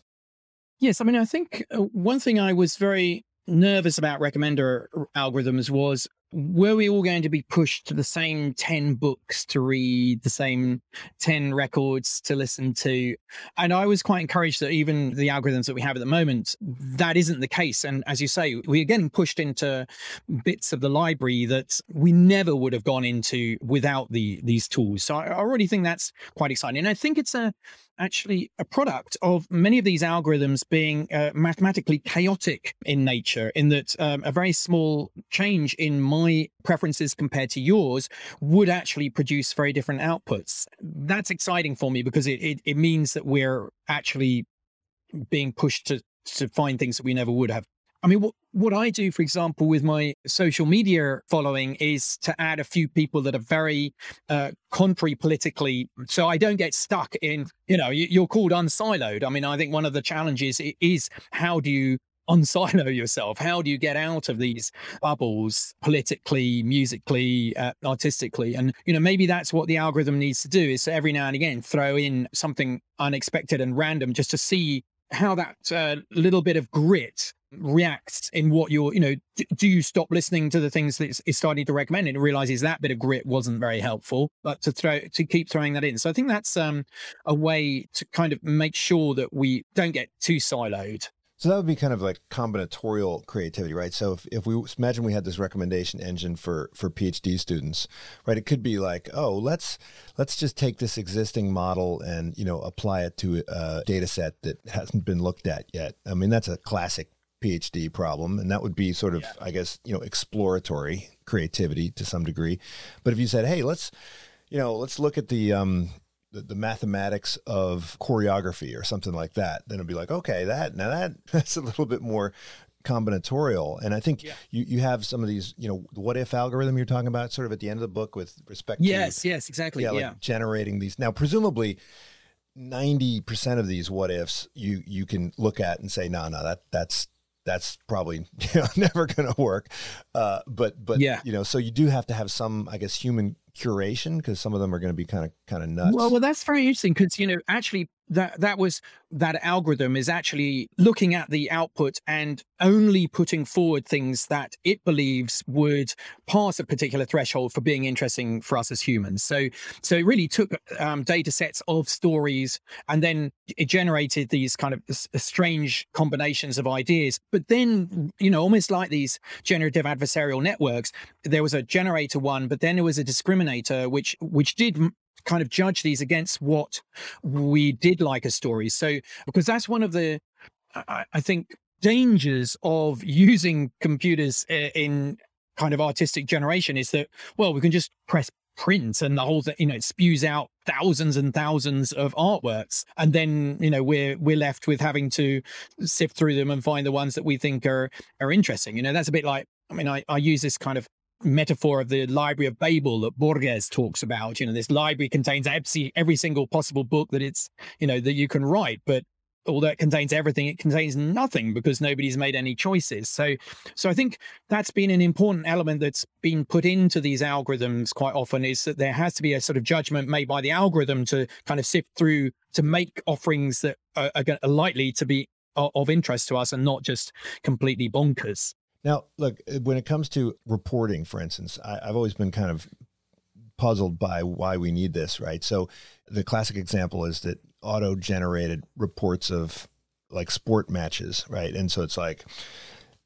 Yes, I mean, I think uh, one thing I was very nervous about recommender algorithms was were we all going to be pushed to the same 10 books to read, the same 10 records to listen to? And I was quite encouraged that even the algorithms that we have at the moment, that isn't the case. And as you say, we are getting pushed into bits of the library that we never would have gone into without the these tools. So I already think that's quite exciting. And I think it's a actually a product of many of these algorithms being uh, mathematically chaotic in nature, in that um, a very small change in my preferences compared to yours would actually produce very different outputs. That's exciting for me because it, it, it means that we're actually being pushed to to find things that we never would have I mean, what, what I do, for example, with my social media following is to add a few people that are very uh, contrary politically. So I don't get stuck in, you know, you're called unsiloed. I mean, I think one of the challenges is how do you unsilo yourself? How do you get out of these bubbles politically, musically, uh, artistically? And, you know, maybe that's what the algorithm needs to do is every now and again throw in something unexpected and random just to see how that uh, little bit of grit reacts in what you're, you know, do, do you stop listening to the things that it's, starting to recommend and realizes that bit of grit wasn't very helpful, but to throw, to keep throwing that in. So I think that's um, a way to kind of make sure that we don't get too siloed. So that would be kind of like combinatorial creativity, right? So if, if we imagine we had this recommendation engine for for PhD students, right? It could be like, oh, let's let's just take this existing model and you know apply it to a data set that hasn't been looked at yet. I mean, that's a classic PhD problem, and that would be sort of, yeah. I guess, you know, exploratory creativity to some degree. But if you said, hey, let's you know, let's look at the um, the, the, mathematics of choreography or something like that, then it'd be like, okay, that now that that's a little bit more combinatorial. And I think yeah. you, you have some of these, you know, what if algorithm you're talking about sort of at the end of the book with respect yes, to Yes, yes, exactly. Yeah, yeah. Like generating these. Now, presumably 90% of these what ifs you you can look at and say, no, no, that that's that's probably you know, never going to work. Uh, but but yeah, you know, so you do have to have some, I guess, human curation because some of them are going to be kind of kind of nuts. Well, well, that's very interesting because you know actually that that was that algorithm is actually looking at the output and only putting forward things that it believes would pass a particular threshold for being interesting for us as humans. So so it really took um, data sets of stories and then it generated these kind of strange combinations of ideas. But then you know almost like these generative adversarial networks, there was a generator one, but then there was a discriminator which which did kind of judge these against what we did like as stories. So, because that's one of the, I, I think, dangers of using computers in kind of artistic generation is that, well, we can just press print and the whole thing, you know, it spews out thousands and thousands of artworks. And then, you know, we're, we're left with having to sift through them and find the ones that we think are, are interesting. You know, that's a bit like, I mean, I, I use this kind of metaphor of the Library of Babel that Borges talks about. You know, this library contains every, every single possible book that it's, you know, that you can write, but although it contains everything, it contains nothing because nobody's made any choices. So, so I think that's been an important element that's been put into these algorithms quite often is that there has to be a sort of judgment made by the algorithm to kind of sift through to make offerings that are, are likely to be of interest to us and not just completely bonkers. Now, look, uh, when it comes to reporting, for instance, I, I've always been kind of puzzled by why we need this, right? So the classic example is that auto generated reports of like sport matches, right? And so it's like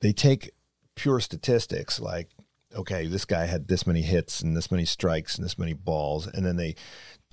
they take pure statistics like okay, this guy had this many hits and this many strikes and this many balls and then they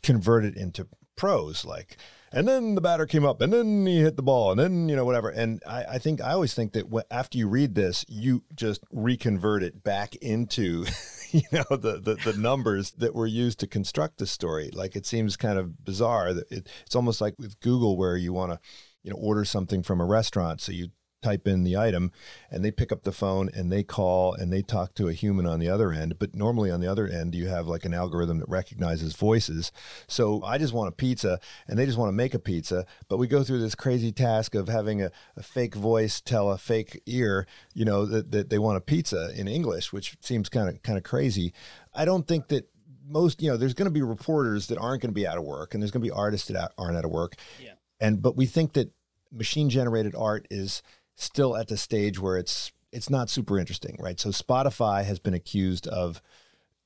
convert it into prose like and then the batter came up and then he hit the ball and then you know whatever. And i, I think i always think that after you read this you just reconvert it back into you know the, the, the numbers that were used to construct the story. Like it seems kind of bizarre that it, it's almost like with google where you want to you know order something from a restaurant so you type in the item and they pick up the phone and they call and they talk to a human on the other end. But normally on the other end, you have like an algorithm that recognizes voices. So I just want a pizza and they just want to make a pizza. But we go through this crazy task of having a, a fake voice tell a fake ear, you know, that, that they want a pizza in English, which seems kind of kind of crazy. I don't think that most you know there's going to be reporters that aren't going to be out of work and there's going to be artists that aren't out of work yeah. and but we think that machine generated art is still at the stage where it's it's not super interesting, right? So Spotify has been accused of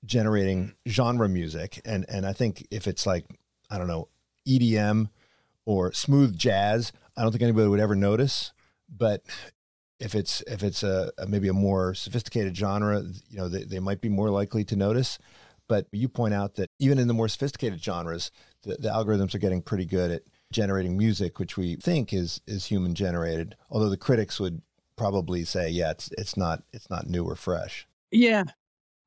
generating genre music, and and I think if it's like I don't know EDM or smooth jazz, I don't think anybody would ever notice. But if it's if it's a, a maybe a more sophisticated genre, you know, they, they might be more likely to notice. But you point out that even in the more sophisticated genres, the, the algorithms are getting pretty good at generating music, which we think is is human generated. Although the critics would probably say, yeah, it's it's not it's not new or fresh. Yeah.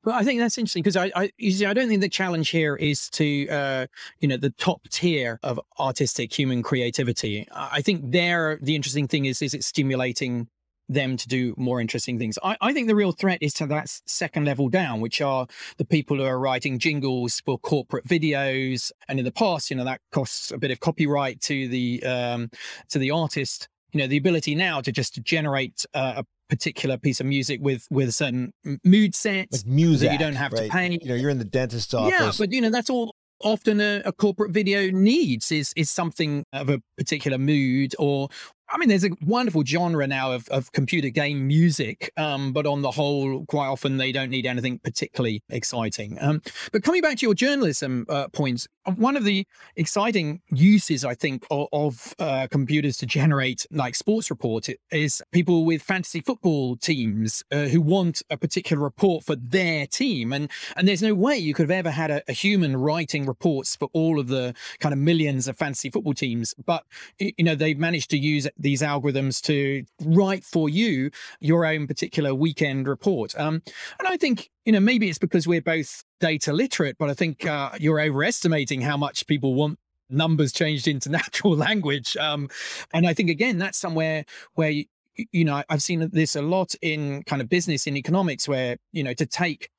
But I think that's interesting because I, I, you see, I don't think the challenge here is to, uh, you know, the top tier of artistic human creativity. I think there, the interesting thing is, is it stimulating them to do more interesting things. I, I, think the real threat is to that second level down, which are the people who are writing jingles for corporate videos. And in the past, you know, that costs a bit of copyright to the um, to the artist. You know, the ability now to just generate uh, a particular piece of music with with a certain mood set like music that you don't have right? to pay. You know, you're in the dentist's office. Yeah, but you know that's all often a, a, corporate video needs is is something of a particular mood or I mean, there's a wonderful genre now of, of computer game music, um, but on the whole, quite often they don't need anything particularly exciting. Um, but coming back to your journalism uh, points, one of the exciting uses, I think, of, of uh, computers to generate like sports reports is people with fantasy football teams uh, who want a particular report for their team, and and there's no way you could have ever had a, a human writing reports for all of the kind of millions of fantasy football teams, but you know they've managed to use these algorithms to write for you your own particular weekend report. Um, and I think you know maybe it's because we're both data literate, but I think uh, you're overestimating how much people want numbers changed into natural language. Um, and I think again that's somewhere where you, you know I've seen this a lot in kind of business in economics where you know to take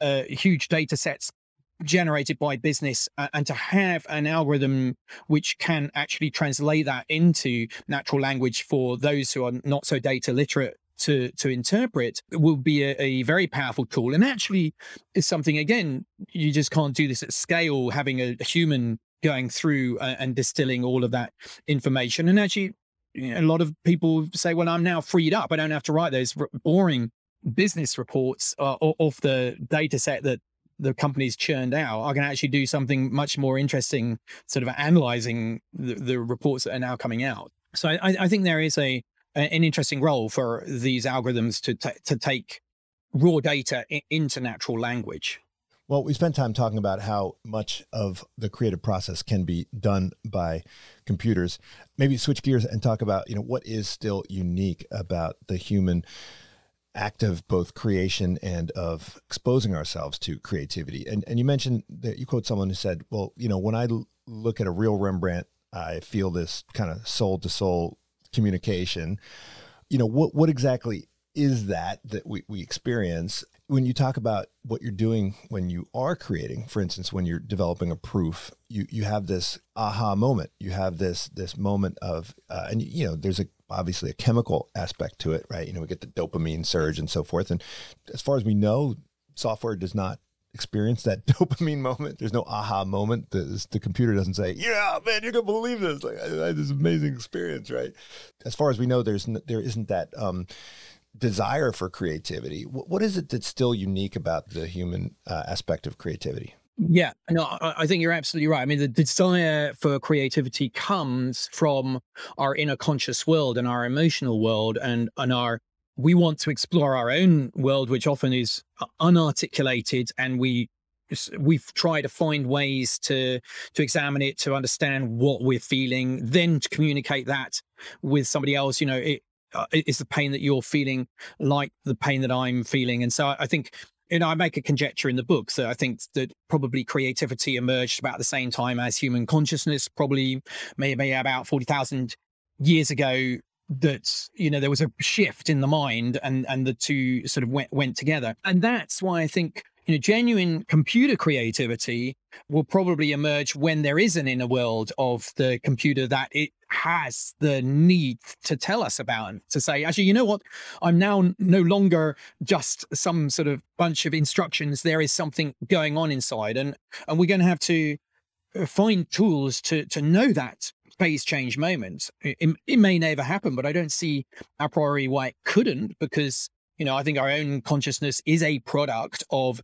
uh, huge data sets generated by business uh, and to have an algorithm which can actually translate that into natural language for those who are not so data literate to to interpret will be a, a, very powerful tool. And actually is something again you just can't do this at scale having a, a human going through uh, and distilling all of that information. And actually a lot of people say well i'm now freed up. I don't have to write those boring business reports uh, off the data set that the companies churned out are going to actually do something much more interesting, sort of analyzing the, the reports that are now coming out. So I, I think there is a an interesting role for these algorithms to to take raw data into natural language. Well, we spent time talking about how much of the creative process can be done by computers. Maybe switch gears and talk about, you know, what is still unique about the human act of both creation and of exposing ourselves to creativity. And and you mentioned that you quote someone who said, "Well, you know, when I l- look at a real Rembrandt, I feel this kind of soul to soul communication." You know, what what exactly is that that we, we experience when you talk about what you're doing when you are creating for instance when you're developing a proof you you have this aha moment you have this this moment of uh, and you know there's a obviously a chemical aspect to it, right? You know, we get the dopamine surge and so forth. And as far as we know, software does not experience that dopamine moment. There's no aha moment. The, the computer doesn't say, "Yeah, man, you're gonna believe this!" Like I, I had this amazing experience, right? As far as we know, there's there isn't that um, desire for creativity. What, what is it that's still unique about the human uh, aspect of creativity? Yeah, no, I think you're absolutely right. I mean, the desire for creativity comes from our inner conscious world and our emotional world, and and our we want to explore our own world, which often is unarticulated, and we we've tried to find ways to to examine it, to understand what we're feeling, then to communicate that with somebody else. You know, it uh, is the pain that you're feeling like the pain that I'm feeling, and so I think know, I make a conjecture in the book that I think that probably creativity emerged about the same time as human consciousness, probably maybe about 40,000 years ago that you know there was a shift in the mind and and the two sort of went went together. And that's why i think you know genuine computer creativity will probably emerge when there is an inner world of the computer that it has the need to tell us about and to say, actually, you know what? I'm now no longer just some sort of bunch of instructions. There is something going on inside, and and we're going to have to uh, find tools to to know that phase change moment. It, it may never happen, but I don't see a priori why it couldn't because you know i think our own consciousness is a product of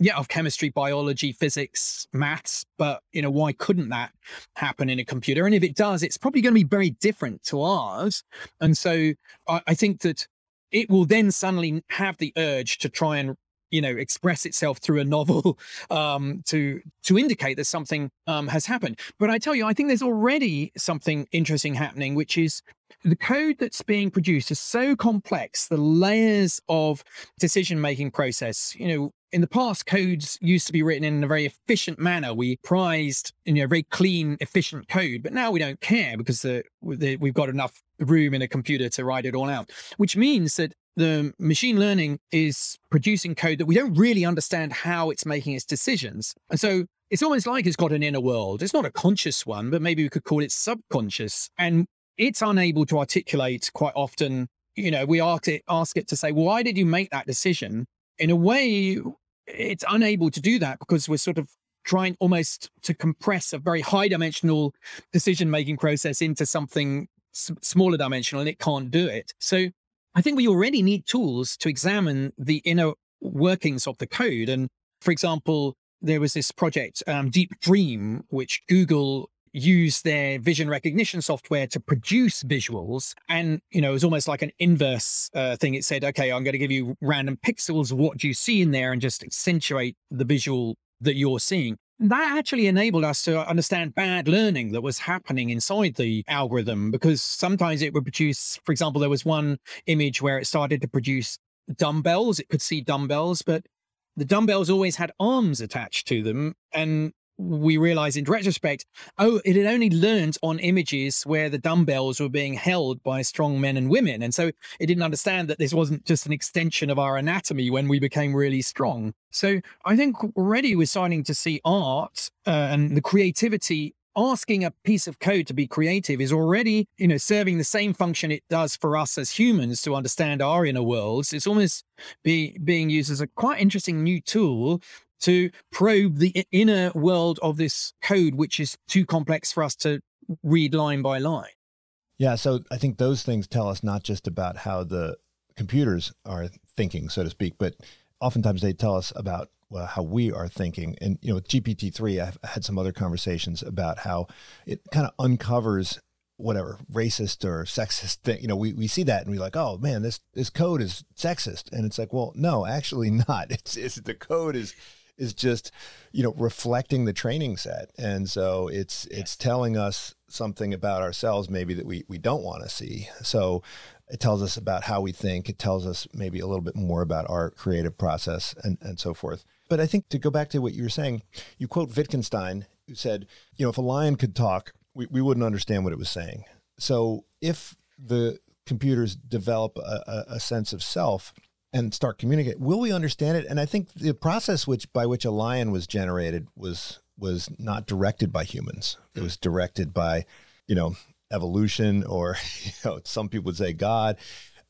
yeah of chemistry biology physics maths but you know why couldn't that happen in a computer? And if it does it's probably going to be very different to ours. And so I, I think that it will then suddenly have the urge to try and you know express itself through a novel um, to to indicate that something um, has happened. But i tell you i think there's already something interesting happening which is the code that's being produced is so complex the layers of decision making process. You know in the past codes used to be written in a very efficient manner. We prized you know very clean efficient code but now we don't care because the, the, we've got enough room in a computer to write it all out which means that the machine learning is producing code that we don't really understand how it's making its decisions and so it's almost like it's got an inner world. It's not a conscious one, but maybe we could call it subconscious. And it's unable to articulate quite often. You know, we ask it, ask it to say, why did you make that decision? In a way, it's unable to do that because we're sort of trying almost to compress a very high dimensional decision making process into something smaller dimensional and it can't do it. So I think we already need tools to examine the inner workings of the code. And for example, there was this project, um, Deep Dream, which Google use their vision recognition software to produce visuals. And, you know, it was almost like an inverse uh, thing. It said, okay, I'm going to give you random pixels. What do you see in there? And just accentuate the visual that you're seeing. That actually enabled us to understand bad learning that was happening inside the algorithm because sometimes it would produce, for example, there was one image where it started to produce dumbbells. It could see dumbbells, but the dumbbells always had arms attached to them. And we realize in retrospect, oh, it had only learned on images where the dumbbells were being held by strong men and women. And so it didn't understand that this wasn't just an extension of our anatomy when we became really strong. So I think already we're starting to see art uh, and the creativity asking a piece of code to be creative is already, you know, serving the same function it does for us as humans to understand our inner worlds. It's almost be, being used as a quite interesting new tool to probe the inner world of this code, which is too complex for us to read line by line. Yeah. So I think those things tell us not just about how the computers are thinking, so to speak, but oftentimes they tell us about well, how we are thinking. And, you know, with GPT-3, I've had some other conversations about how it kind of uncovers whatever racist or sexist thing you know we, we see that and we're like oh man this this code is sexist and it's like well no actually not it's, it's the code is is just you know reflecting the training set. And so it's it's telling us something about ourselves maybe that we we don't want to see. So it tells us about how we think. It tells us maybe a little bit more about our creative process and and so forth. But i think to go back to what you were saying you quote wittgenstein who said you know if a lion could talk we, we wouldn't understand what it was saying. So if the computers develop a, a sense of self and start communicating. Will we understand it? And I think the process which by which a lion was generated was was not directed by humans. It mm. was directed by, you know, evolution or you know, some people would say God.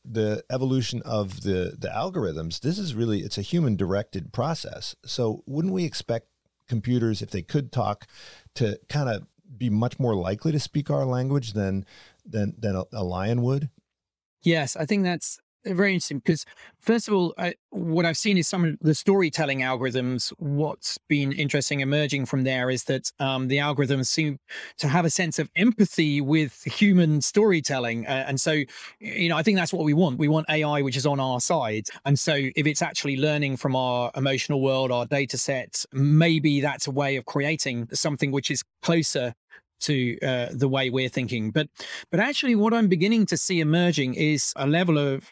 The evolution of the the algorithms, this is really it's a human directed process. So wouldn't we expect computers, if they could talk, to kind of be much more likely to speak our language than than than a, a lion would? Yes, I think that's very interesting because first of all I, what i've seen is some of the storytelling algorithms what's been interesting emerging from there is that um, the algorithms seem to have a sense of empathy with human storytelling uh, and so you know i think that's what we want. We want ai which is on our side and so if it's actually learning from our emotional world our data sets maybe that's a way of creating something which is closer to uh, the way we're thinking. But but actually what i'm beginning to see emerging is a level of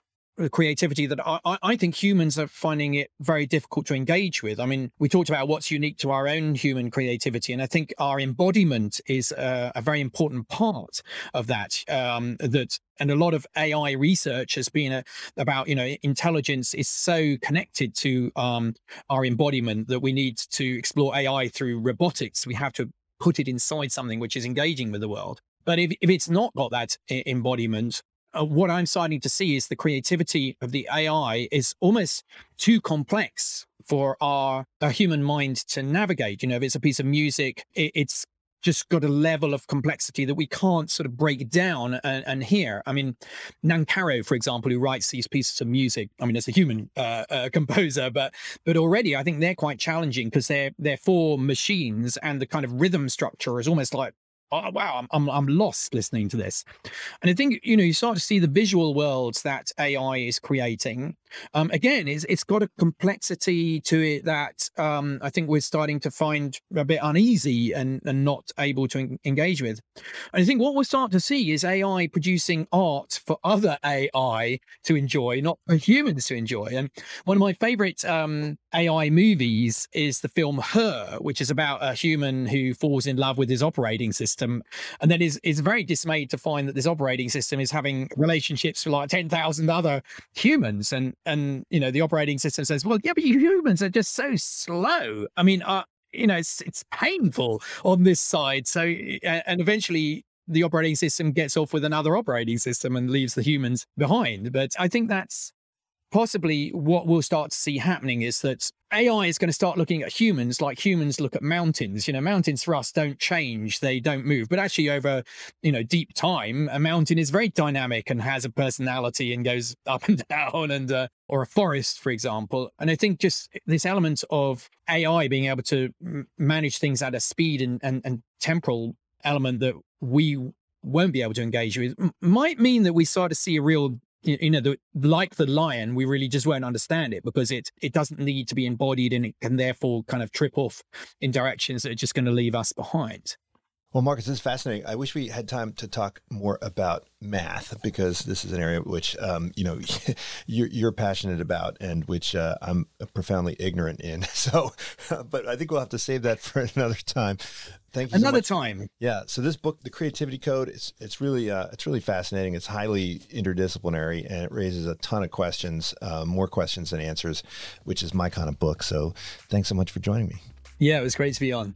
creativity that I, I, think humans are finding it very difficult to engage with. I mean, we talked about what's unique to our own human creativity, and I think our embodiment is a, a very important part of that. Um, that and a lot of AI research has been a, uh, about you know intelligence is so connected to um, our embodiment that we need to explore AI through robotics. We have to put it inside something which is engaging with the world. But if, if it's not got that embodiment, uh, what I'm starting to see is the creativity of the AI is almost too complex for our, our human mind to navigate. You know, if it's a piece of music, it, it's just got a level of complexity that we can't sort of break down and, and, hear. I mean, Nancarrow, for example, who writes these pieces of music. I mean, as a human uh, uh, composer, but but already I think they're quite challenging because they're they're for machines, and the kind of rhythm structure is almost like oh, wow, I'm, I'm, I'm lost listening to this. And I think, you know, you start to see the visual worlds that AI is creating. Um, again, it's, it's got a complexity to it that um, I think we're starting to find a bit uneasy and, and not able to en- engage with. And I think what we'll start to see is AI producing art for other AI to enjoy, not for humans to enjoy. And one of my favorite um, AI movies is the film Her, which is about a human who falls in love with his operating system and then is, is very dismayed to find that this operating system is having relationships with like 10,000 other humans. And, and, you know, the operating system says, well, yeah, but you humans are just so slow. I mean, uh, you know, it's, it's painful on this side. So, and eventually the operating system gets off with another operating system and leaves the humans behind. But I think that's possibly what we'll start to see happening is that AI is going to start looking at humans like humans look at mountains. You know, mountains for us don't change, they don't move. But actually, over, you know, deep time, a mountain is very dynamic and has a personality and goes up and down, and, uh, or a forest, for example. And I think just this element of AI being able to manage things at a speed and, and, and temporal element that we won't be able to engage with might mean that we start to see a real you know, the, like the lion, we really just won't understand it because it it doesn't need to be embodied and it can therefore kind of trip off in directions that are just going to leave us behind. Well, Marcus, this is fascinating. I wish we had time to talk more about math because this is an area which um, you know you're, you're, passionate about and which uh, I'm profoundly ignorant in. So, but I think we'll have to save that for another time. Thank you. Another so time. Yeah. So this book, The Creativity Code, it's it's really uh, it's really fascinating. It's highly interdisciplinary and it raises a ton of questions, uh, more questions than answers, which is my kind of book. So, thanks so much for joining me. Yeah, it was great to be on.